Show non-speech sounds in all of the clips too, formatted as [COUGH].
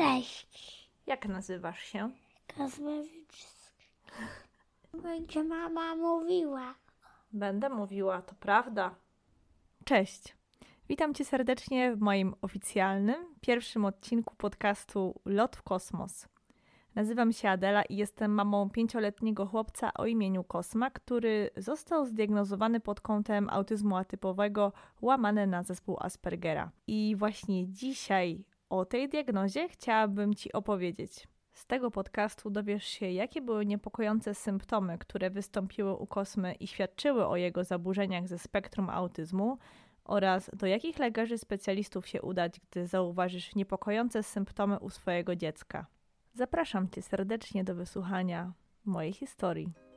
Cześć. Jak nazywasz się? Kazmewicz. Będzie mama mówiła. Będę mówiła, to prawda. Cześć. Witam Cię serdecznie w moim oficjalnym, pierwszym odcinku podcastu Lot w kosmos. Nazywam się Adela i jestem mamą pięcioletniego chłopca o imieniu Kosma, który został zdiagnozowany pod kątem autyzmu atypowego, łamany na zespół Aspergera. I właśnie dzisiaj o tej diagnozie chciałabym Ci opowiedzieć. Z tego podcastu dowiesz się, jakie były niepokojące symptomy, które wystąpiły u Kosmy i świadczyły o jego zaburzeniach ze spektrum autyzmu, oraz do jakich lekarzy specjalistów się udać, gdy zauważysz niepokojące symptomy u swojego dziecka. Zapraszam Cię serdecznie do wysłuchania mojej historii.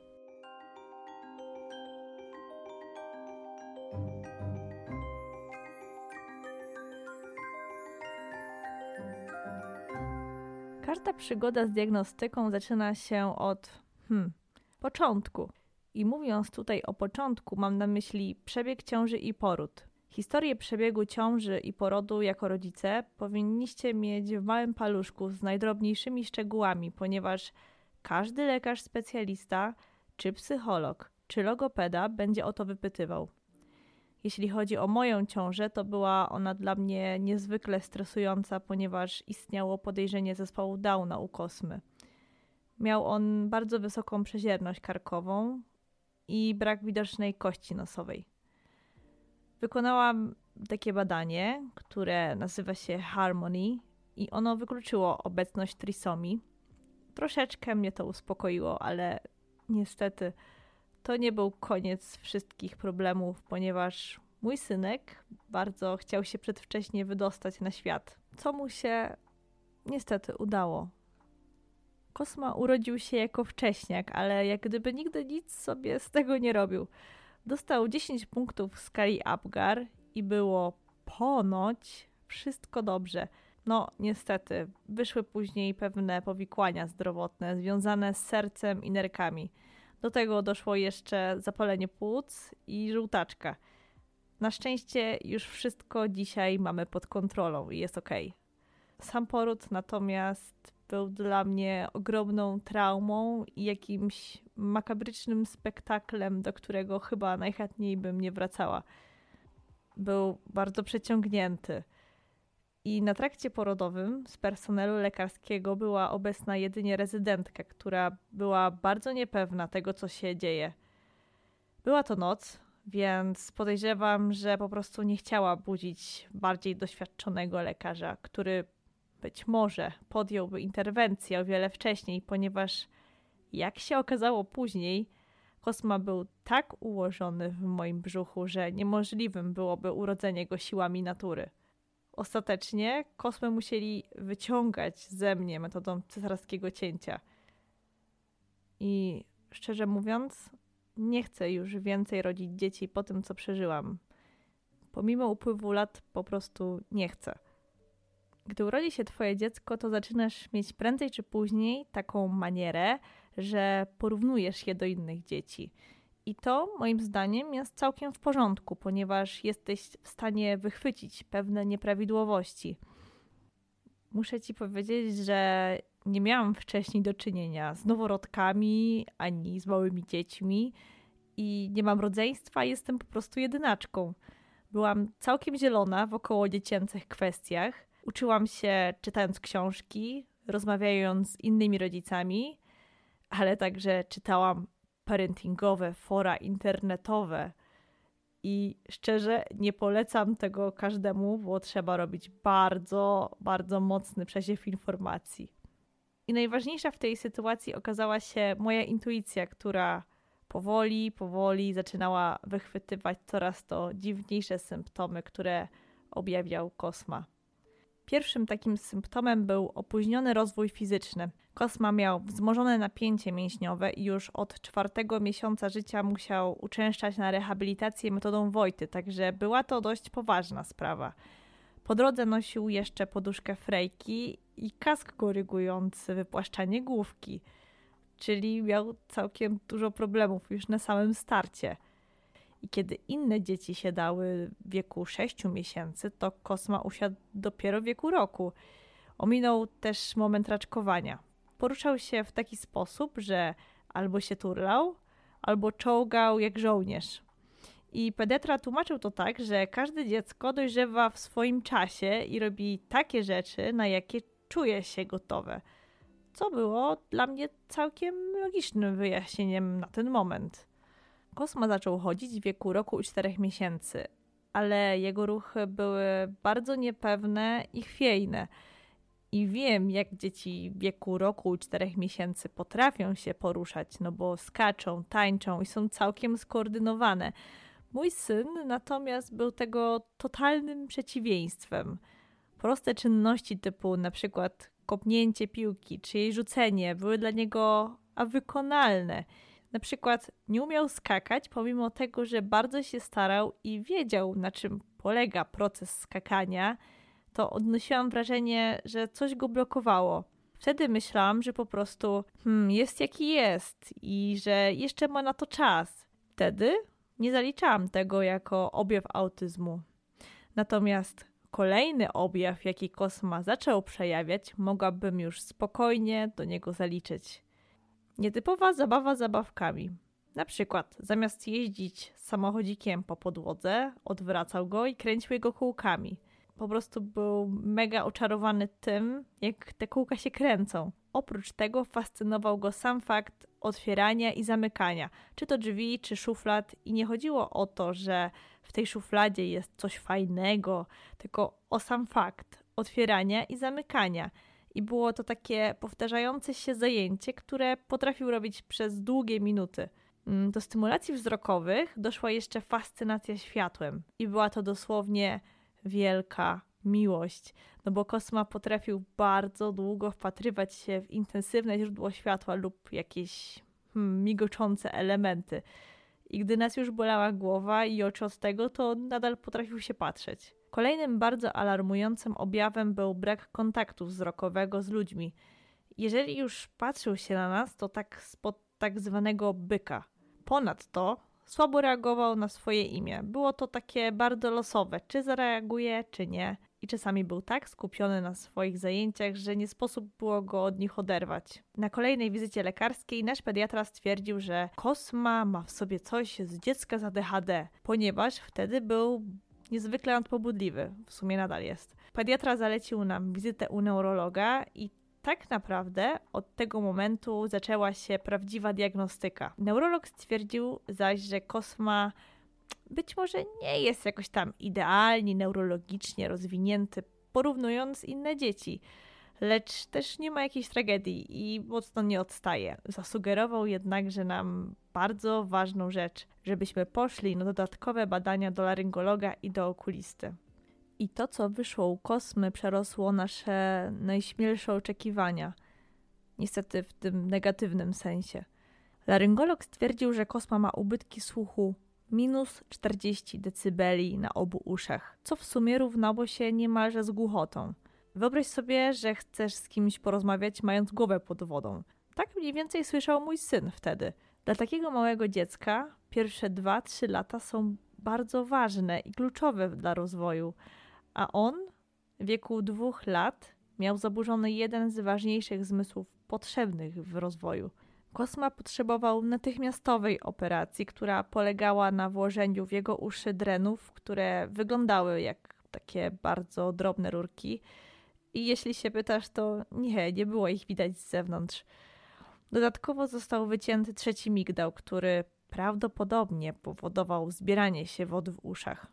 Każda przygoda z diagnostyką zaczyna się od hmm, początku. I mówiąc tutaj o początku, mam na myśli przebieg ciąży i poród. Historię przebiegu ciąży i porodu jako rodzice powinniście mieć w małym paluszku z najdrobniejszymi szczegółami, ponieważ każdy lekarz specjalista, czy psycholog, czy logopeda będzie o to wypytywał. Jeśli chodzi o moją ciążę, to była ona dla mnie niezwykle stresująca, ponieważ istniało podejrzenie zespołu Downa u Kosmy. Miał on bardzo wysoką przezierność karkową i brak widocznej kości nosowej. Wykonałam takie badanie, które nazywa się Harmony i ono wykluczyło obecność trisomii. Troszeczkę mnie to uspokoiło, ale niestety to nie był koniec wszystkich problemów, ponieważ mój synek bardzo chciał się przedwcześnie wydostać na świat, co mu się niestety udało. Kosma urodził się jako wcześniak, ale jak gdyby nigdy nic sobie z tego nie robił. Dostał 10 punktów w skali Apgar i było ponoć wszystko dobrze. No, niestety, wyszły później pewne powikłania zdrowotne związane z sercem i nerkami. Do tego doszło jeszcze zapalenie płuc i żółtaczka. Na szczęście już wszystko dzisiaj mamy pod kontrolą i jest ok. Sam poród natomiast był dla mnie ogromną traumą i jakimś makabrycznym spektaklem, do którego chyba najchętniej bym nie wracała. Był bardzo przeciągnięty. I na trakcie porodowym z personelu lekarskiego była obecna jedynie rezydentka, która była bardzo niepewna tego, co się dzieje. Była to noc, więc podejrzewam, że po prostu nie chciała budzić bardziej doświadczonego lekarza, który być może podjąłby interwencję o wiele wcześniej, ponieważ jak się okazało później, Kosma był tak ułożony w moim brzuchu, że niemożliwym byłoby urodzenie go siłami natury. Ostatecznie kosmę musieli wyciągać ze mnie metodą cesarskiego cięcia. I szczerze mówiąc, nie chcę już więcej rodzić dzieci po tym, co przeżyłam. Pomimo upływu lat, po prostu nie chcę. Gdy urodzi się Twoje dziecko, to zaczynasz mieć prędzej czy później taką manierę, że porównujesz je do innych dzieci. I to moim zdaniem jest całkiem w porządku, ponieważ jesteś w stanie wychwycić pewne nieprawidłowości. Muszę ci powiedzieć, że nie miałam wcześniej do czynienia z noworodkami ani z małymi dziećmi i nie mam rodzeństwa, jestem po prostu jedynaczką. Byłam całkiem zielona w około dziecięcych kwestiach. Uczyłam się czytając książki, rozmawiając z innymi rodzicami, ale także czytałam parentingowe fora internetowe. I szczerze nie polecam tego każdemu, bo trzeba robić bardzo, bardzo mocny przesiew informacji. I najważniejsza w tej sytuacji okazała się moja intuicja, która powoli, powoli zaczynała wychwytywać coraz to dziwniejsze symptomy, które objawiał Kosma. Pierwszym takim symptomem był opóźniony rozwój fizyczny. Kosma miał wzmożone napięcie mięśniowe i już od czwartego miesiąca życia musiał uczęszczać na rehabilitację metodą Wojty, także była to dość poważna sprawa. Po drodze nosił jeszcze poduszkę frejki i kask korygujący wypłaszczanie główki, czyli miał całkiem dużo problemów już na samym starcie. I kiedy inne dzieci siadały w wieku 6 miesięcy, to Kosma usiadł dopiero w wieku roku. Ominął też moment raczkowania. Poruszał się w taki sposób, że albo się turlał, albo czołgał jak żołnierz. I pediatra tłumaczył to tak, że każde dziecko dojrzewa w swoim czasie i robi takie rzeczy, na jakie czuje się gotowe. Co było dla mnie całkiem logicznym wyjaśnieniem na ten moment. Kosma zaczął chodzić w wieku roku i czterech miesięcy, ale jego ruchy były bardzo niepewne i chwiejne. I wiem, jak dzieci w wieku roku i czterech miesięcy potrafią się poruszać, no bo skaczą, tańczą i są całkiem skoordynowane. Mój syn natomiast był tego totalnym przeciwieństwem. Proste czynności typu na przykład kopnięcie piłki czy jej rzucenie były dla niego a wykonalne. Na przykład nie umiał skakać, pomimo tego, że bardzo się starał i wiedział, na czym polega proces skakania, to odnosiłam wrażenie, że coś go blokowało. Wtedy myślałam, że po prostu hmm, jest jaki jest i że jeszcze ma na to czas. Wtedy nie zaliczałam tego jako objaw autyzmu. Natomiast kolejny objaw, jaki Kosma zaczął przejawiać, mogłabym już spokojnie do niego zaliczyć. Nietypowa zabawa zabawkami. Na przykład, zamiast jeździć samochodzikiem po podłodze, odwracał go i kręcił jego kółkami. Po prostu był mega oczarowany tym, jak te kółka się kręcą. Oprócz tego fascynował go sam fakt otwierania i zamykania, czy to drzwi, czy szuflad, i nie chodziło o to, że w tej szufladzie jest coś fajnego, tylko o sam fakt otwierania i zamykania. I było to takie powtarzające się zajęcie, które potrafił robić przez długie minuty. Mm, do stymulacji wzrokowych doszła jeszcze fascynacja światłem, i była to dosłownie wielka miłość, no bo Kosma potrafił bardzo długo wpatrywać się w intensywne źródło światła lub jakieś hmm, migoczące elementy. I gdy nas już bolała głowa i oczy od tego, to nadal potrafił się patrzeć. Kolejnym bardzo alarmującym objawem był brak kontaktu wzrokowego z ludźmi. Jeżeli już patrzył się na nas, to tak spod tak zwanego byka. Ponadto słabo reagował na swoje imię. Było to takie bardzo losowe, czy zareaguje, czy nie. I czasami był tak skupiony na swoich zajęciach, że nie sposób było go od nich oderwać. Na kolejnej wizycie lekarskiej nasz pediatra stwierdził, że Kosma ma w sobie coś z dziecka z ADHD, ponieważ wtedy był niezwykle nadpobudliwy. W sumie nadal jest. Pediatra zalecił nam wizytę u neurologa i tak naprawdę od tego momentu zaczęła się prawdziwa diagnostyka. Neurolog stwierdził zaś, że Kosma być może nie jest jakoś tam idealnie neurologicznie rozwinięty, porównując inne dzieci, lecz też nie ma jakiejś tragedii i mocno nie odstaje. Zasugerował jednak, że nam bardzo ważną rzecz, żebyśmy poszli na dodatkowe badania do laryngologa i do okulisty. I to, co wyszło u Kosmy, przerosło nasze najśmielsze oczekiwania. Niestety w tym negatywnym sensie. Laryngolog stwierdził, że Kosma ma ubytki słuchu minus 40 dB na obu uszach, co w sumie równało się niemalże z głuchotą. Wyobraź sobie, że chcesz z kimś porozmawiać, mając głowę pod wodą. Tak mniej więcej słyszał mój syn wtedy. Dla takiego małego dziecka pierwsze 2-3 lata są bardzo ważne i kluczowe dla rozwoju a on w wieku dwóch lat miał zaburzony jeden z ważniejszych zmysłów potrzebnych w rozwoju. Kosma potrzebował natychmiastowej operacji, która polegała na włożeniu w jego uszy drenów, które wyglądały jak takie bardzo drobne rurki. I jeśli się pytasz, to nie, nie było ich widać z zewnątrz. Dodatkowo został wycięty trzeci migdał, który prawdopodobnie powodował zbieranie się wody w uszach.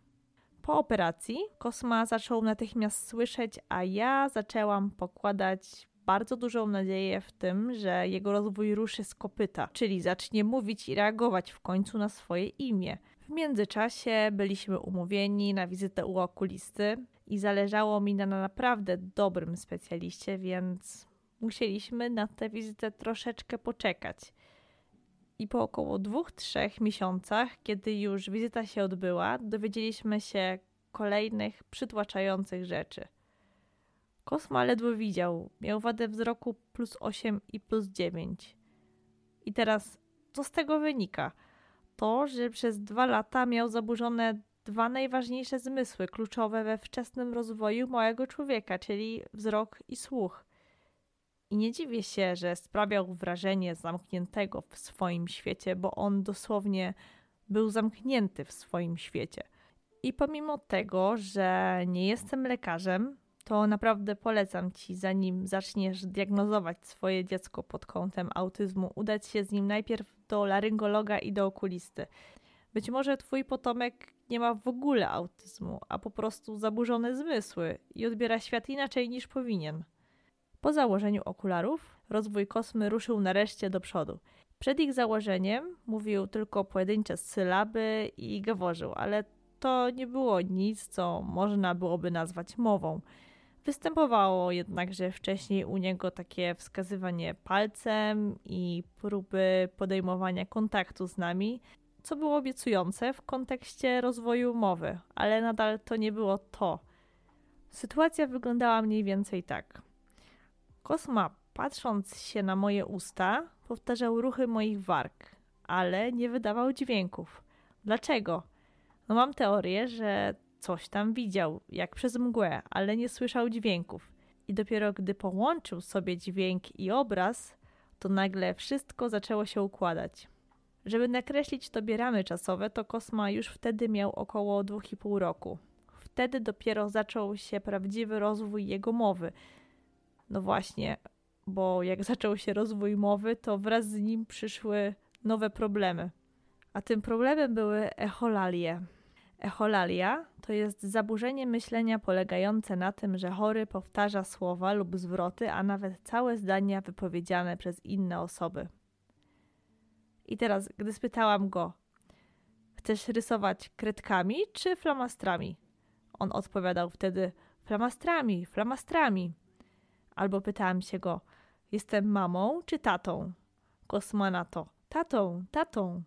Po operacji Kosma zaczął natychmiast słyszeć, a ja zaczęłam pokładać bardzo dużą nadzieję w tym, że jego rozwój ruszy z kopyta, czyli zacznie mówić i reagować w końcu na swoje imię. W międzyczasie byliśmy umówieni na wizytę u okulisty i zależało mi na naprawdę dobrym specjaliście, więc musieliśmy na tę wizytę troszeczkę poczekać. I po około dwóch, trzech miesiącach, kiedy już wizyta się odbyła, dowiedzieliśmy się kolejnych przytłaczających rzeczy. Kosma ledwo widział, miał wadę wzroku plus 8 i plus 9. I teraz, co z tego wynika? To, że przez dwa lata miał zaburzone dwa najważniejsze zmysły, kluczowe we wczesnym rozwoju małego człowieka, czyli wzrok i słuch. I nie dziwię się, że sprawiał wrażenie zamkniętego w swoim świecie, bo on dosłownie był zamknięty w swoim świecie. I pomimo tego, że nie jestem lekarzem, to naprawdę polecam ci, zanim zaczniesz diagnozować swoje dziecko pod kątem autyzmu, udać się z nim najpierw do laryngologa i do okulisty. Być może twój potomek nie ma w ogóle autyzmu, a po prostu zaburzone zmysły i odbiera świat inaczej niż powinien. Po założeniu okularów rozwój kosmy ruszył nareszcie do przodu. Przed ich założeniem mówił tylko pojedyncze sylaby i gaworzył, ale to nie było nic, co można byłoby nazwać mową. Występowało jednakże wcześniej u niego takie wskazywanie palcem i próby podejmowania kontaktu z nami, co było obiecujące w kontekście rozwoju mowy, ale nadal to nie było to. Sytuacja wyglądała mniej więcej tak. Kosma, patrząc się na moje usta, powtarzał ruchy moich warg, ale nie wydawał dźwięków. Dlaczego? No mam teorię, że coś tam widział, jak przez mgłę, ale nie słyszał dźwięków. I dopiero gdy połączył sobie dźwięk i obraz, to nagle wszystko zaczęło się układać. Żeby nakreślić tobie ramy czasowe, to Kosma już wtedy miał około 2,5 roku. Wtedy dopiero zaczął się prawdziwy rozwój jego mowy. No właśnie, bo jak [LAUGHS] zaczął się rozwój mowy, to wraz z nim przyszły nowe problemy. A tym problemem były echolalie. Echolalia to jest zaburzenie myślenia polegające na tym, że chory powtarza słowa lub zwroty, a nawet całe zdania wypowiedziane przez inne osoby. I teraz, gdy spytałam go, chcesz rysować kredkami czy flamastrami? On odpowiadał wtedy, flamastrami, flamastrami. Albo pytałam się go, jestem mamą czy tatą? Kosma na to, tatą, tatą.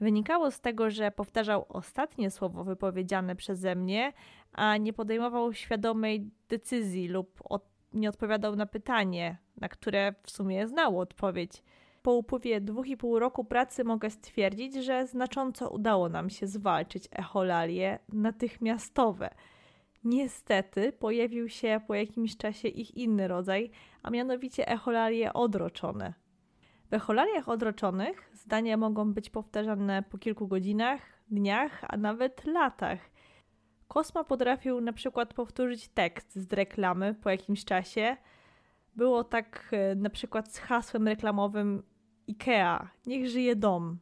Wynikało z tego, że powtarzał ostatnie słowo wypowiedziane przeze mnie, a nie podejmował świadomej decyzji lub od, nie odpowiadał na pytanie, na które w sumie znał odpowiedź. Po upływie dwóch i pół roku pracy mogę stwierdzić, że znacząco udało nam się zwalczyć echolalie natychmiastowe. Niestety pojawił się po jakimś czasie ich inny rodzaj, a mianowicie echolalie odroczone. W echolaliach odroczonych zdania mogą być powtarzane po kilku godzinach, dniach, a nawet latach. Kosma potrafił na przykład powtórzyć tekst z reklamy po jakimś czasie. Było tak e, na przykład z hasłem reklamowym IKEA, niech żyje dom.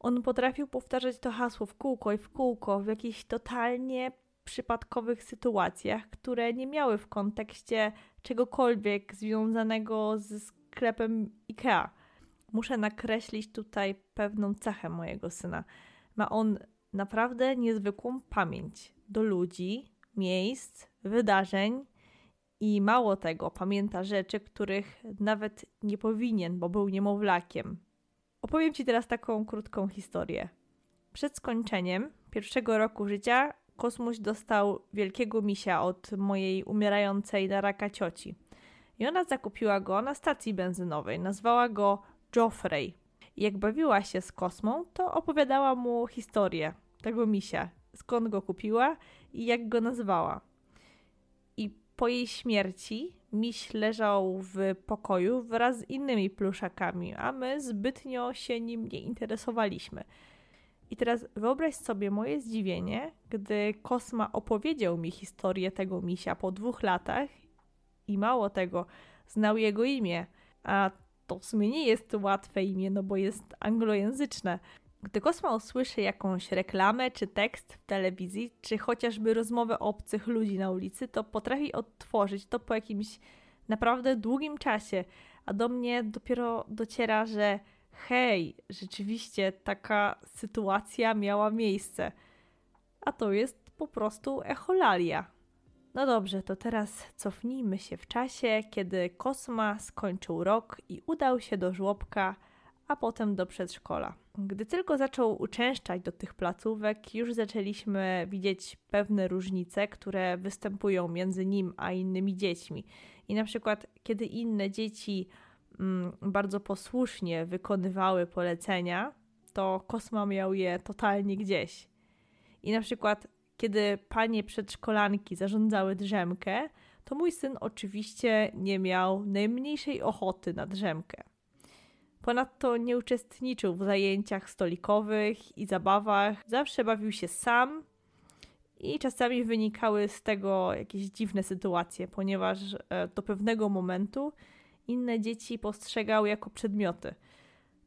On potrafił powtarzać to hasło w kółko i w kółko w jakichś totalnie przypadkowych sytuacjach, które nie miały w kontekście czegokolwiek związanego ze sklepem IKEA muszę nakreślić tutaj pewną cechę mojego syna. Ma on naprawdę niezwykłą pamięć do ludzi, miejsc, wydarzeń i mało tego, pamięta rzeczy, których nawet nie powinien, bo był niemowlakiem. Opowiem Ci teraz taką krótką historię. Przed skończeniem pierwszego roku życia Kosmuś dostał wielkiego misia od mojej umierającej na raka cioci. I ona zakupiła go na stacji benzynowej. Nazwała go Joffrey. I jak bawiła się z Kosmą, to opowiadała mu historię tego misia, skąd go kupiła i jak go nazwała. I po jej śmierci miś leżał w pokoju wraz z innymi pluszakami, a my zbytnio się nim nie interesowaliśmy. I teraz wyobraź sobie moje zdziwienie, gdy Kosma opowiedział mi historię tego misia po dwóch latach i mało tego, znał jego imię, a to w sumie nie jest łatwe imię, no bo jest anglojęzyczne. Gdy Kosma usłyszy jakąś reklamę, czy tekst w telewizji, czy chociażby rozmowę obcych ludzi na ulicy, to potrafi odtworzyć to po jakimś naprawdę długim czasie, a do mnie dopiero dociera, że hej, rzeczywiście taka sytuacja miała miejsce. A to jest po prostu echolalia. No dobrze, to teraz cofnijmy się w czasie, kiedy Kosma skończył rok i udał się do żłobka, a potem do przedszkola. Gdy tylko zaczął uczęszczać do tych placówek, już zaczęliśmy widzieć pewne różnice, które występują między nim a innymi dziećmi. I na przykład, kiedy inne dzieci mm, bardzo posłusznie wykonywały polecenia, to Kosma miał je totalnie gdzieś. I na przykład, kiedy panie przedszkolanki zarządzały drzemkę, to mój syn oczywiście nie miał najmniejszej ochoty na drzemkę. Ponadto nie uczestniczył w zajęciach stolikowych i zabawach, zawsze bawił się sam i czasami wynikały z tego jakieś dziwne sytuacje, ponieważ e, do pewnego momentu inne dzieci postrzegał jako przedmioty.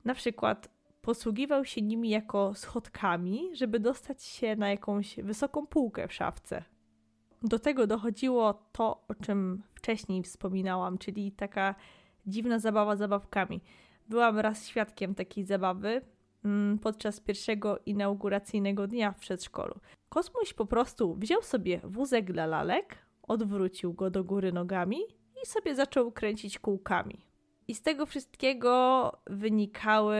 Na przykład posługiwał się nimi jako schodkami, żeby dostać się na jakąś wysoką półkę w szafce. Do tego dochodziło to, o czym wcześniej wspominałam, czyli taka dziwna zabawa zabawkami. Byłam raz świadkiem takiej zabawy mm, podczas pierwszego inauguracyjnego dnia w przedszkolu. Kosmuś po prostu wziął sobie wózek dla lalek, odwrócił go do góry nogami i sobie zaczął kręcić kółkami. I z tego wszystkiego wynikały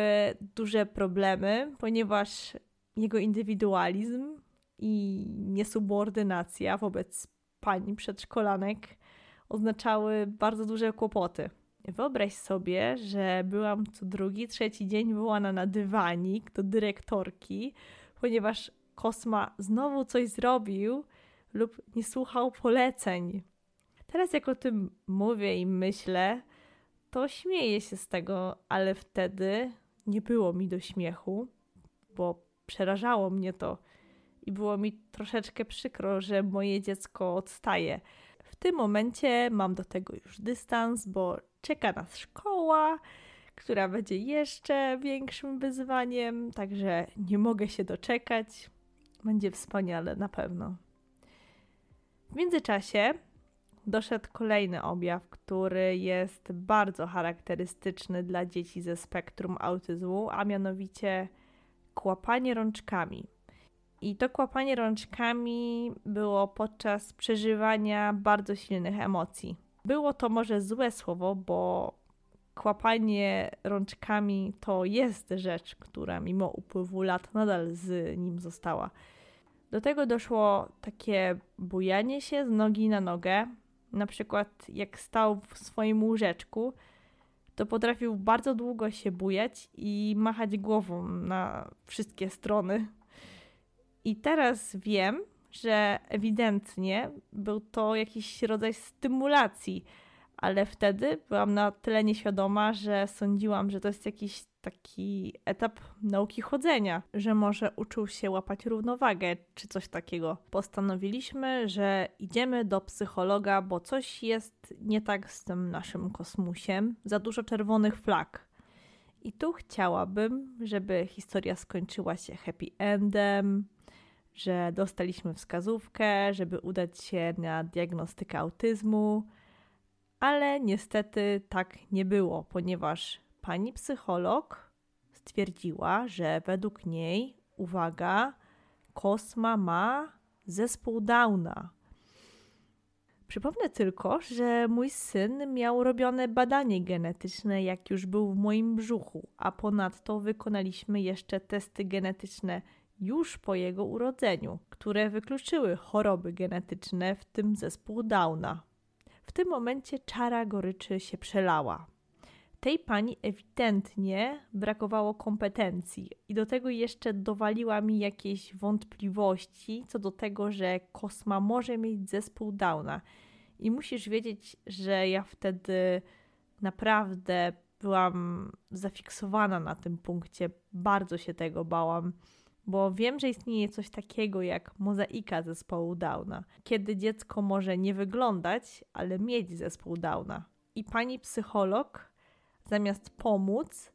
duże problemy, ponieważ jego indywidualizm i niesubordynacja wobec pań przedszkolanek oznaczały bardzo duże kłopoty. Wyobraź sobie, że byłam co drugi, trzeci dzień wołana na dywanik do dyrektorki, ponieważ Kosma znowu coś zrobił lub nie słuchał poleceń. Teraz jak o tym mówię i myślę, to śmieję się z tego, ale wtedy nie było mi do śmiechu, bo przerażało mnie to i było mi troszeczkę przykro, że moje dziecko odstaje. Tym momencie mam do tego już dystans, bo czeka nas szkoła, która będzie jeszcze większym wyzwaniem, także nie mogę się doczekać. Będzie wspaniale na pewno. W międzyczasie doszedł kolejny objaw, który jest bardzo charakterystyczny dla dzieci ze spektrum autyzmu, a mianowicie kłapanie rączkami. I to kłapanie rączkami było podczas przeżywania bardzo silnych emocji. Było to może złe słowo, bo kłapanie rączkami to jest rzecz, która mimo upływu lat nadal z nim została. Do tego doszło takie bujanie się z nogi na nogę. Na przykład, jak stał w swoim łóżeczku, to potrafił bardzo długo się bujać i machać głową na wszystkie strony. I teraz wiem, że ewidentnie był to jakiś rodzaj stymulacji, ale wtedy byłam na tyle nieświadoma, że sądziłam, że to jest jakiś taki etap nauki chodzenia, że może uczył się łapać równowagę czy coś takiego. Postanowiliśmy, że idziemy do psychologa, bo coś jest nie tak z tym naszym kosmusiem. Za dużo czerwonych flag. I tu chciałabym, żeby historia skończyła się happy endem, że dostaliśmy wskazówkę, żeby udać się na diagnostykę autyzmu, ale niestety tak nie było, ponieważ pani psycholog stwierdziła, że według niej, uwaga, Kosma ma zespół Downa. Przypomnę tylko, że mój syn miał robione badanie genetyczne, jak już był w moim brzuchu, a ponadto wykonaliśmy jeszcze testy genetyczne już po jego urodzeniu, które wykluczyły choroby genetyczne, w tym zespół Downa. W tym momencie czara goryczy się przelała. Tej pani ewidentnie brakowało kompetencji i do tego jeszcze dowaliła mi jakieś wątpliwości co do tego, że Kosma może mieć zespół Downa. I musisz wiedzieć, że ja wtedy naprawdę byłam zafiksowana na tym punkcie. Bardzo się tego bałam bo wiem, że istnieje coś takiego jak mozaika zespołu Downa, kiedy dziecko może nie wyglądać, ale mieć zespół Downa. I pani psycholog, zamiast pomóc,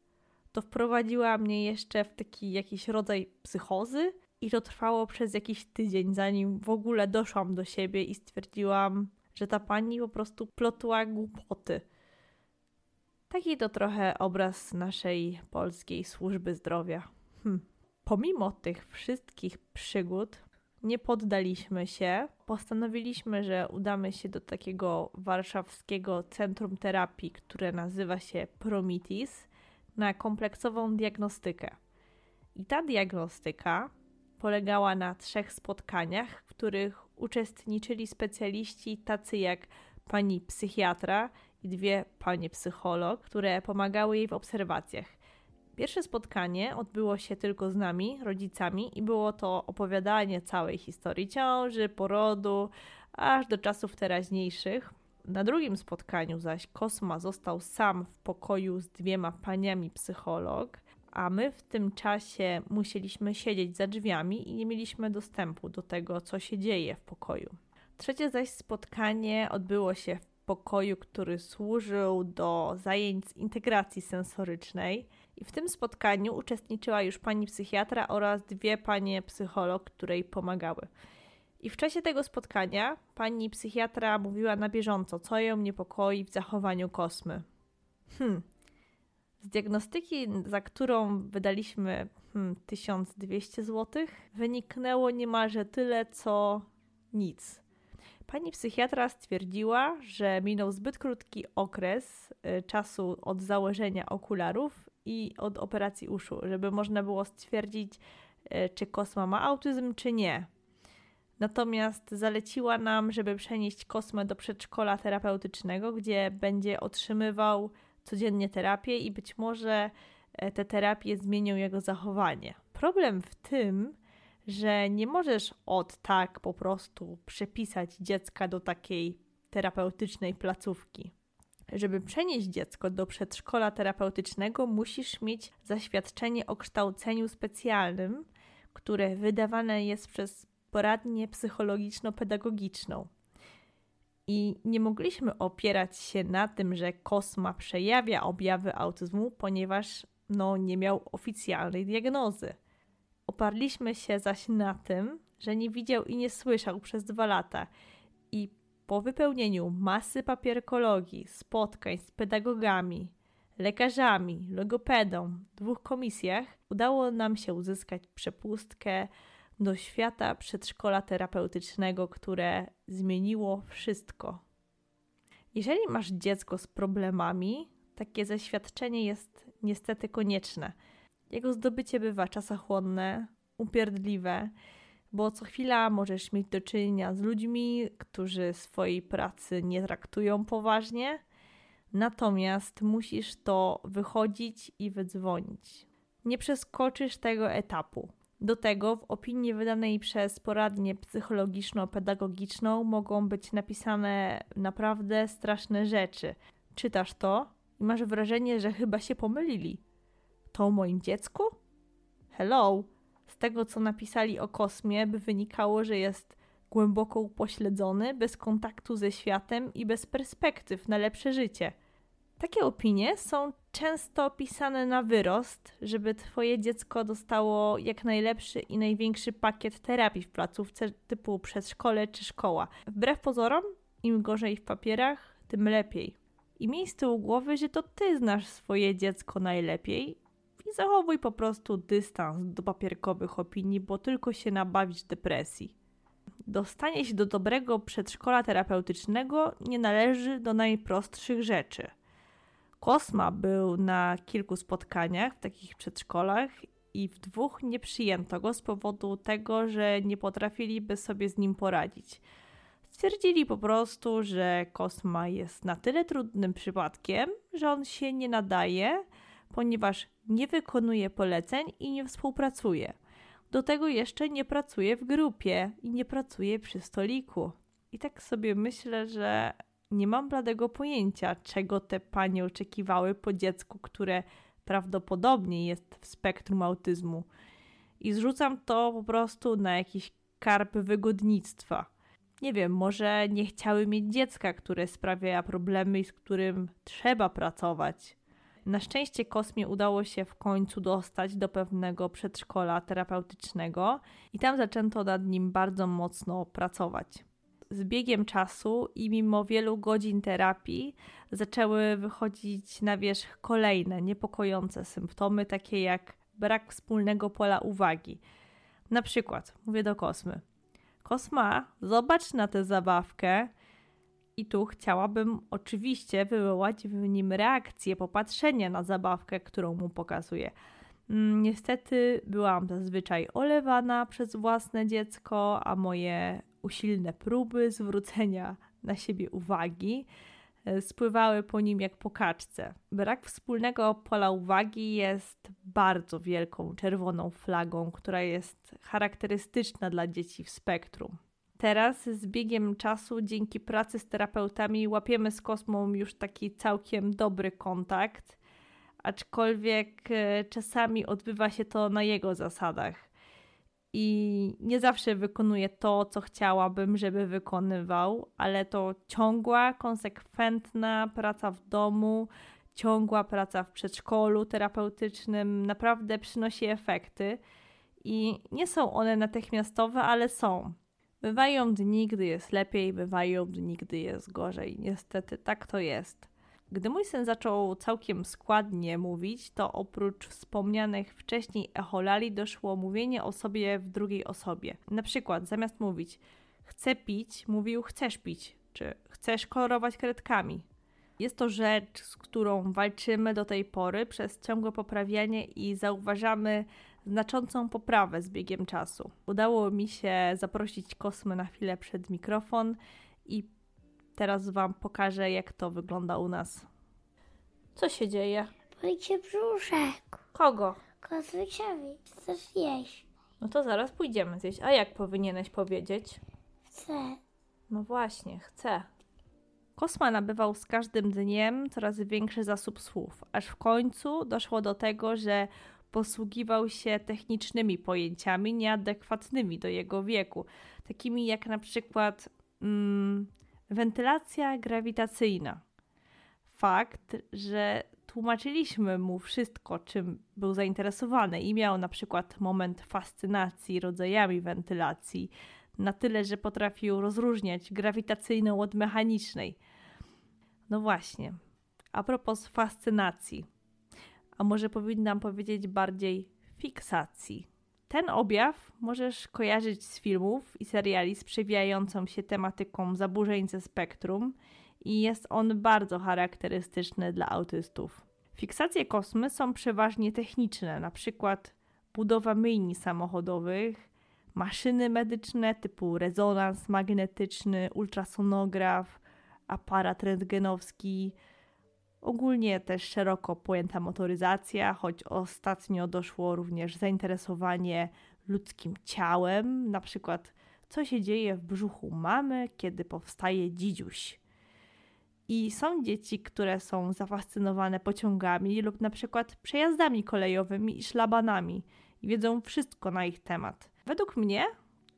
to wprowadziła mnie jeszcze w taki jakiś rodzaj psychozy, i to trwało przez jakiś tydzień, zanim w ogóle doszłam do siebie i stwierdziłam, że ta pani po prostu plotła głupoty. Taki to trochę obraz naszej polskiej służby zdrowia. Hm. Pomimo tych wszystkich przygód, nie poddaliśmy się. Postanowiliśmy, że udamy się do takiego warszawskiego centrum terapii, które nazywa się Promitis, na kompleksową diagnostykę. I ta diagnostyka polegała na trzech spotkaniach, w których uczestniczyli specjaliści tacy jak pani psychiatra i dwie panie psycholog, które pomagały jej w obserwacjach. Pierwsze spotkanie odbyło się tylko z nami, rodzicami, i było to opowiadanie całej historii ciąży, porodu, aż do czasów teraźniejszych. Na drugim spotkaniu zaś Kosma został sam w pokoju z dwiema paniami psycholog, a my w tym czasie musieliśmy siedzieć za drzwiami i nie mieliśmy dostępu do tego, co się dzieje w pokoju. Trzecie zaś spotkanie odbyło się pokoju, który służył do zajęć z integracji sensorycznej. I w tym spotkaniu uczestniczyła już pani psychiatra oraz dwie panie psycholog, które jej pomagały. I w czasie tego spotkania pani psychiatra mówiła na bieżąco, co ją niepokoi w zachowaniu kosmy. Hmm. Z diagnostyki, za którą wydaliśmy hmm, 1200 zł, wyniknęło niemalże tyle, co nic. Pani psychiatra stwierdziła, że minął zbyt krótki okres y, czasu od założenia okularów i od operacji uszu, żeby można było stwierdzić, y, czy Kosma ma autyzm, czy nie. Natomiast zaleciła nam, żeby przenieść Kosmę do przedszkola terapeutycznego, gdzie będzie otrzymywał codziennie terapię i być może e, te terapie zmienią jego zachowanie. Problem w tym, że nie możesz od tak po prostu przepisać dziecka do takiej terapeutycznej placówki. Żeby przenieść dziecko do przedszkola terapeutycznego, musisz mieć zaświadczenie o kształceniu specjalnym, które wydawane jest przez poradnię psychologiczno-pedagogiczną. I nie mogliśmy opierać się na tym, że Kosma przejawia objawy autyzmu, ponieważ no, nie miał oficjalnej diagnozy. Oparliśmy się zaś na tym, że nie widział i nie słyszał przez dwa lata i po wypełnieniu masy papierkologii, spotkań z pedagogami, lekarzami, logopedą, dwóch komisjach, udało nam się uzyskać przepustkę do świata przedszkola terapeutycznego, które zmieniło wszystko. Jeżeli masz dziecko z problemami, takie zaświadczenie jest niestety konieczne. Jego zdobycie bywa czasochłonne, upierdliwe, bo co chwila możesz mieć do czynienia z ludźmi, którzy swojej pracy nie traktują poważnie, natomiast musisz to wychodzić i wydzwonić. Nie przeskoczysz tego etapu. Do tego w opinii wydanej przez poradnię psychologiczno-pedagogiczną mogą być napisane naprawdę straszne rzeczy. Czytasz to i masz wrażenie, że chyba się pomylili. To o moim dziecku? Hello! Z tego, co napisali o kosmie, by wynikało, że jest głęboko upośledzony, bez kontaktu ze światem i bez perspektyw na lepsze życie. Takie opinie są często pisane na wyrost, żeby Twoje dziecko dostało jak najlepszy i największy pakiet terapii w placówce typu przedszkole czy szkoła. Wbrew pozorom, im gorzej w papierach, tym lepiej. I miej z tyłu głowy, że to Ty znasz swoje dziecko najlepiej i zachowuj po prostu dystans do papierkowych opinii, bo tylko się nabawić depresji. Dostanie się do dobrego przedszkola terapeutycznego nie należy do najprostszych rzeczy – Kosma był na kilku spotkaniach w takich przedszkolach i w dwóch nie przyjęto go z powodu tego, że nie potrafiliby sobie z nim poradzić. Stwierdzili po prostu, że Kosma jest na tyle trudnym przypadkiem, że on się nie nadaje, ponieważ nie wykonuje poleceń i nie współpracuje. Do tego jeszcze nie pracuje w grupie i nie pracuje przy stoliku. I tak sobie myślę, że nie mam bladego pojęcia, czego te panie oczekiwały po dziecku, które prawdopodobnie jest w spektrum autyzmu. I zrzucam to po prostu na jakiś karp wygodnictwa. Nie wiem, może nie chciały mieć dziecka, które sprawia problemy i z którym trzeba pracować. Na szczęście Kosmie udało się w końcu dostać do pewnego przedszkola terapeutycznego i tam zaczęto nad nim bardzo mocno pracować z biegiem czasu i mimo wielu godzin terapii zaczęły wychodzić na wierzch kolejne niepokojące symptomy, takie jak brak wspólnego pola uwagi. Na przykład, mówię do Kosmy: Kosma, zobacz na tę zabawkę. I tu chciałabym oczywiście wywołać w nim reakcję, popatrzenie na zabawkę, którą mu pokazuję. Mm, niestety byłam zazwyczaj olewana przez własne dziecko, a moje usilne próby zwrócenia na siebie uwagi e, spływały po nim jak po kaczce. Brak wspólnego pola uwagi jest bardzo wielką czerwoną flagą, która jest charakterystyczna dla dzieci w spektrum. Teraz z biegiem czasu, dzięki pracy z terapeutami, łapiemy z kosmą już taki całkiem dobry kontakt, aczkolwiek e, czasami odbywa się to na jego zasadach. I nie zawsze wykonuje to, co chciałabym, żeby wykonywał, ale to ciągła, konsekwentna praca w domu, ciągła praca w przedszkolu terapeutycznym naprawdę przynosi efekty. I nie są one natychmiastowe, ale są. Bywają dni, gdy jest lepiej, bywają dni, gdy jest gorzej. Niestety tak to jest. Gdy mój syn zaczął całkiem składnie mówić, to oprócz wspomnianych wcześniej echolali doszło mówienie o sobie w drugiej osobie. Na przykład zamiast mówić chcę pić, mówił chcesz pić, czy chcesz kolorować kredkami. Jest to rzecz, z którą walczymy do tej pory przez ciągłe poprawianie i zauważamy znaczącą poprawę z biegiem czasu. Udało mi się zaprosić Kosmę na chwilę przed mikrofon i teraz Wam pokażę, jak to wygląda u nas. Co się dzieje? Boli cię brzuszek. Kogo? Kotrysiowi. Chcesz jeść? No to zaraz pójdziemy zjeść. A jak powinieneś powiedzieć? Chcę. No właśnie, chcę. Kosma nabywał z każdym dniem coraz większy zasób słów, aż w końcu doszło do tego, że posługiwał się technicznymi pojęciami nieadekwatnymi do jego wieku, takimi jak na przykład mm, wentylacja grawitacyjna. Fakt, że tłumaczyliśmy mu wszystko, czym był zainteresowany i miał na przykład moment fascynacji rodzajami wentylacji, na tyle, że potrafił rozróżniać grawitacyjną od mechanicznej. No właśnie, a propos fascynacji a może powinnam powiedzieć bardziej fiksacji. Ten objaw możesz kojarzyć z filmów i seriali z przewijającą się tematyką zaburzeń ze spektrum i jest on bardzo charakterystyczny dla autystów. Fiksacje kosmy są przeważnie techniczne, przykład budowa myjni samochodowych, maszyny medyczne typu rezonans magnetyczny, ultrasonograf, aparat rentgenowski, Ogólnie też szeroko pojęta motoryzacja, choć ostatnio doszło również zainteresowanie ludzkim ciałem, na przykład co się dzieje w brzuchu mamy, kiedy powstaje dzidziuś. I są dzieci, które są zafascynowane pociągami lub na przykład przejazdami kolejowymi i szlabanami i wiedzą wszystko na ich temat. Według mnie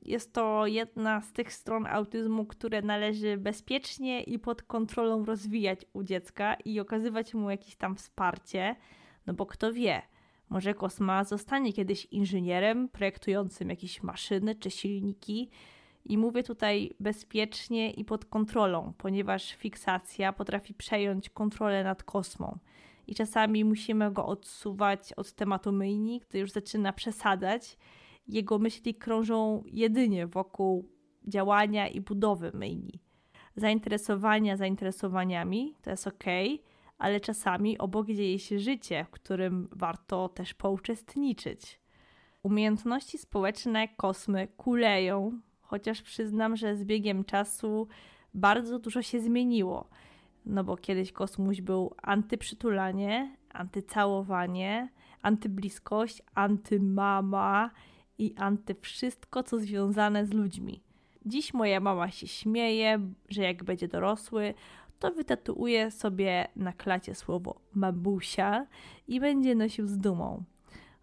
jest to jedna z tych stron autyzmu, które należy bezpiecznie i pod kontrolą rozwijać u dziecka i okazywać mu jakieś tam wsparcie, no bo kto wie, może Kosma zostanie kiedyś inżynierem projektującym jakieś maszyny czy silniki. I mówię tutaj bezpiecznie i pod kontrolą, ponieważ fiksacja potrafi przejąć kontrolę nad kosmą. I czasami musimy go odsuwać od tematu myjni, gdy już zaczyna przesadzać jego myśli krążą jedynie wokół działania i budowy myjni. Zainteresowania zainteresowaniami to jest ok, ale czasami obok dzieje się życie, w którym warto też pouczestniczyć. Umiejętności społeczne kosmy kuleją, chociaż przyznam, że z biegiem czasu bardzo dużo się zmieniło. No bo kiedyś kosmuś był antyprzytulanie, antycałowanie, antybliskość, antymama i anty wszystko, co związane z ludźmi. Dziś moja mama się śmieje, że jak będzie dorosły, to wytatuuje sobie na klacie słowo mabusia i będzie nosił z dumą.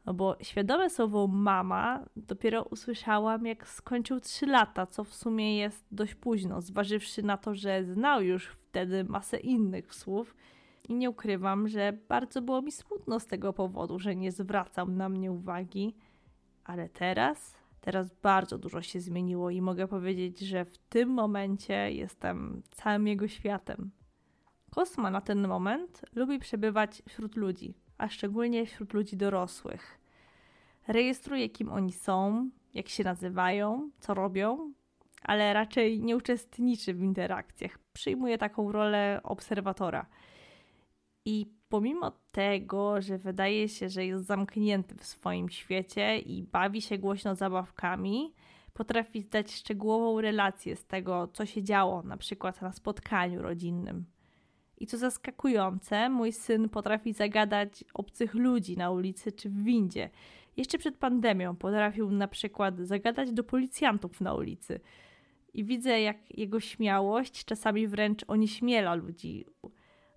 No bo świadome słowo mama dopiero usłyszałam, jak skończył 3 lata, co w sumie jest dość późno, zważywszy na to, że znał już wtedy masę innych słów. I nie ukrywam, że bardzo było mi smutno z tego powodu, że nie zwracał na mnie uwagi ale teraz, teraz bardzo dużo się zmieniło i mogę powiedzieć, że w tym momencie jestem całym jego światem. Kosma na ten moment lubi przebywać wśród ludzi, a szczególnie wśród ludzi dorosłych. Rejestruje, kim oni są, jak się nazywają, co robią, ale raczej nie uczestniczy w interakcjach. Przyjmuje taką rolę obserwatora. I pomimo tego, że wydaje się, że jest zamknięty w swoim świecie i bawi się głośno zabawkami, potrafi zdać szczegółową relację z tego, co się działo, na przykład na spotkaniu rodzinnym. I co zaskakujące, mój syn potrafi zagadać obcych ludzi na ulicy czy w windzie. Jeszcze przed pandemią potrafił na przykład zagadać do policjantów na ulicy. I widzę, jak jego śmiałość czasami wręcz onieśmiela ludzi.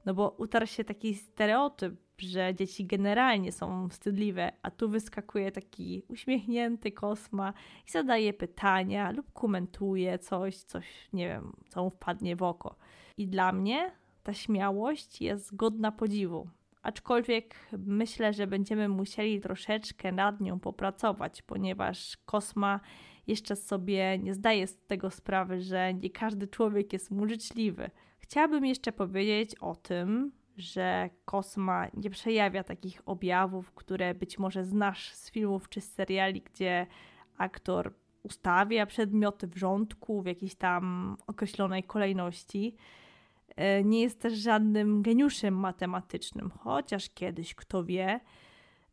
No bo utarł się taki stereotyp, że dzieci generalnie są wstydliwe, a tu wyskakuje taki uśmiechnięty kosma i zadaje pytania lub komentuje coś, coś, nie wiem, co mu wpadnie w oko. I dla mnie ta śmiałość jest godna podziwu. Aczkolwiek myślę, że będziemy musieli troszeczkę nad nią popracować, ponieważ kosma jeszcze sobie nie zdaje z tego sprawy, że nie każdy człowiek jest mu życzliwy. Chciałabym jeszcze powiedzieć o tym, że Kosma nie przejawia takich objawów, które być może znasz z filmów czy z seriali, gdzie aktor ustawia przedmioty w rządku w jakiejś tam określonej kolejności. E, nie jest też żadnym geniuszem matematycznym, chociaż kiedyś, kto wie,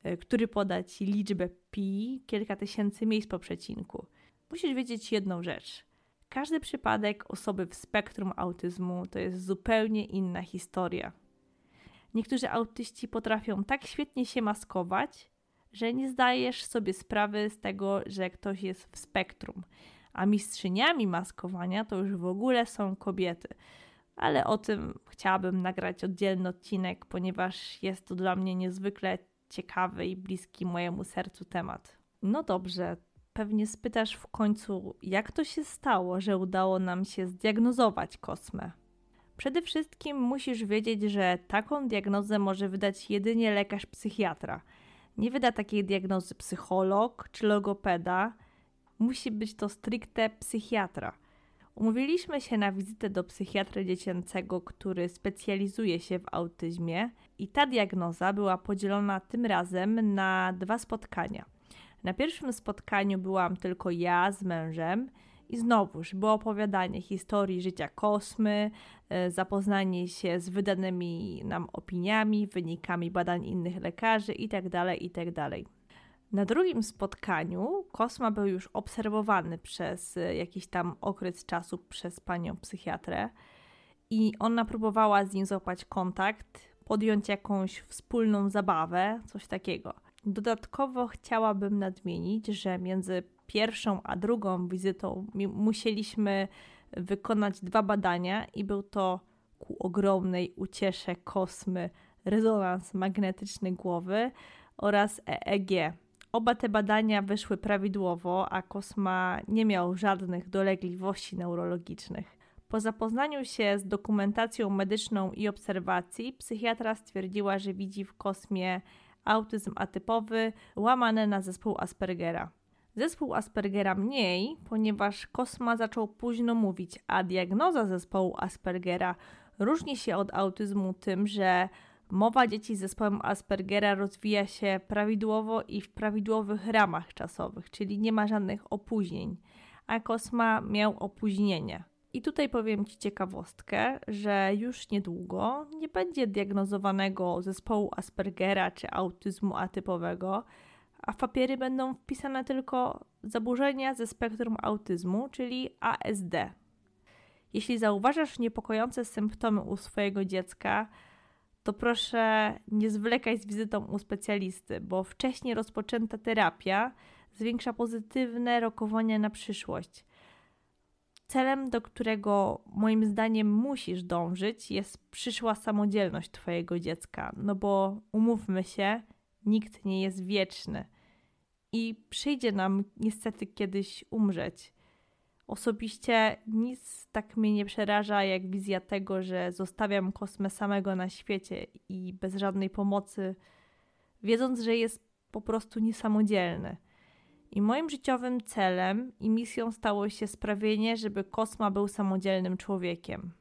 e, który poda ci liczbę pi kilka tysięcy miejsc po przecinku. Musisz wiedzieć jedną rzecz. Każdy przypadek osoby w spektrum autyzmu to jest zupełnie inna historia. Niektórzy autyści potrafią tak świetnie się maskować, że nie zdajesz sobie sprawy z tego, że ktoś jest w spektrum. A mistrzyniami maskowania to już w ogóle są kobiety. Ale o tym chciałabym nagrać oddzielny odcinek, ponieważ jest to dla mnie niezwykle ciekawy i bliski mojemu sercu temat. No dobrze, pewnie spytasz w końcu, jak to się stało, że udało nam się zdiagnozować kosmę. Przede wszystkim musisz wiedzieć, że taką diagnozę może wydać jedynie lekarz psychiatra. Nie wyda takiej diagnozy psycholog czy logopeda. Musi być to stricte psychiatra. Umówiliśmy się na wizytę do psychiatry dziecięcego, który specjalizuje się w autyzmie, i ta diagnoza była podzielona tym razem na dwa spotkania. Na pierwszym spotkaniu byłam tylko ja z mężem i znowuż było opowiadanie historii życia kosmy, e, zapoznanie się z wydanymi nam opiniami, wynikami badań innych lekarzy itd. Tak itd. Tak Na drugim spotkaniu Kosma był już obserwowany przez e, jakiś tam okres czasu przez panią psychiatrę i ona próbowała z nim złapać kontakt, podjąć jakąś wspólną zabawę, coś takiego. Dodatkowo chciałabym nadmienić, że między pierwszą a drugą wizytą musieliśmy wykonać dwa badania i był to ku ogromnej uciesze kosmy rezonans magnetyczny głowy oraz EEG. Oba te badania wyszły prawidłowo, a Kosma nie miał żadnych dolegliwości neurologicznych. Po zapoznaniu się z dokumentacją medyczną i obserwacji, psychiatra stwierdziła, że widzi w Kosmie autyzm atypowy łamane na zespół Aspergera. Zespół Aspergera mniej, ponieważ Kosma zaczął późno mówić, a diagnoza zespołu Aspergera różni się od autyzmu tym, że mowa dzieci z zespołem Aspergera rozwija się prawidłowo i w prawidłowych ramach czasowych, czyli nie ma żadnych opóźnień, a Kosma miał opóźnienia. I tutaj powiem Ci ciekawostkę, że już niedługo nie będzie diagnozowanego zespołu Aspergera czy autyzmu atypowego, a w papiery będą wpisane tylko zaburzenia ze spektrum autyzmu, czyli ASD. Jeśli zauważasz niepokojące symptomy u swojego dziecka, to proszę nie zwlekaj z wizytą u specjalisty, bo wcześniej rozpoczęta terapia zwiększa pozytywne rokowania na przyszłość. Celem, do którego moim zdaniem musisz dążyć, jest przyszła samodzielność Twojego dziecka. No bo umówmy się, nikt nie jest wieczny i przyjdzie nam niestety kiedyś umrzeć. Osobiście nic tak mnie nie przeraża jak wizja tego, że zostawiam kosmę samego na świecie i bez żadnej pomocy, wiedząc, że jest po prostu niesamodzielny. I moim życiowym celem i misją stało się sprawienie, żeby Kosma był samodzielnym człowiekiem.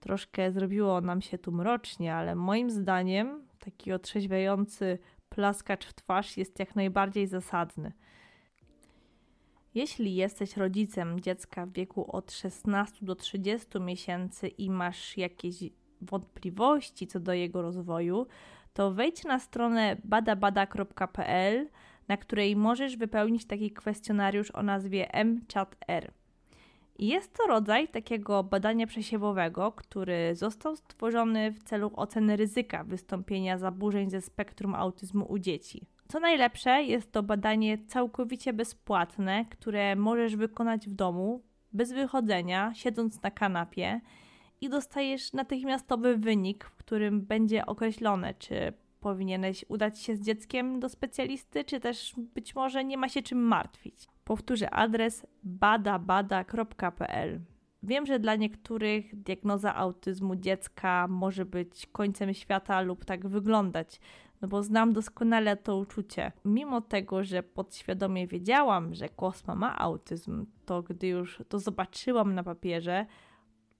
Troszkę zrobiło nam się tu mrocznie, ale moim zdaniem taki otrzeźwiający plaskacz w twarz jest jak najbardziej zasadny. Jeśli jesteś rodzicem dziecka w wieku od 16 do 30 miesięcy i masz jakieś wątpliwości co do jego rozwoju, to wejdź na stronę badabada.pl na której możesz wypełnić taki kwestionariusz o nazwie MChatR. Jest to rodzaj takiego badania przesiewowego, który został stworzony w celu oceny ryzyka wystąpienia zaburzeń ze spektrum autyzmu u dzieci. Co najlepsze, jest to badanie całkowicie bezpłatne, które możesz wykonać w domu, bez wychodzenia, siedząc na kanapie i dostajesz natychmiastowy wynik, w którym będzie określone, czy powinieneś udać się z dzieckiem do specjalisty, czy też być może nie ma się czym martwić. Powtórzę adres badabada.pl. Wiem, że dla niektórych diagnoza autyzmu dziecka może być końcem świata lub tak wyglądać, no bo znam doskonale to uczucie. Mimo tego, że podświadomie wiedziałam, że Kosma ma autyzm, to gdy już to zobaczyłam na papierze,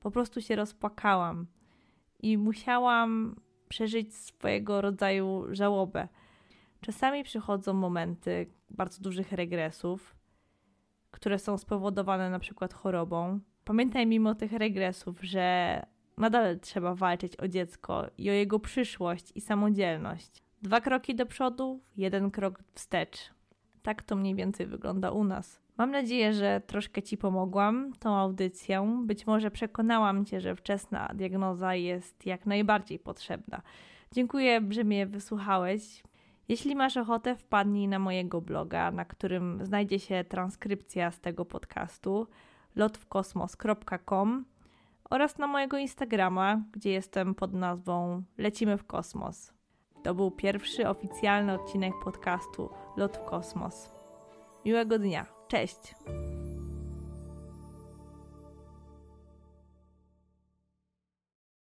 po prostu się rozpłakałam i musiałam przeżyć swojego rodzaju żałobę. Czasami przychodzą momenty bardzo dużych regresów, które są spowodowane na przykład chorobą. Pamiętaj mimo tych regresów, że nadal trzeba walczyć o dziecko i o jego przyszłość i samodzielność. Dwa kroki do przodu, jeden krok wstecz. Tak to mniej więcej wygląda u nas. Mam nadzieję, że troszkę Ci pomogłam tą audycją. Być może przekonałam Cię, że wczesna diagnoza jest jak najbardziej potrzebna. Dziękuję, że mnie wysłuchałeś. Jeśli masz ochotę, wpadnij na mojego bloga, na którym znajdzie się transkrypcja z tego podcastu lotwkosmos.com oraz na mojego Instagrama, gdzie jestem pod nazwą Lecimy w kosmos. To był pierwszy oficjalny odcinek podcastu Lot w kosmos. Miłego dnia. Cześć!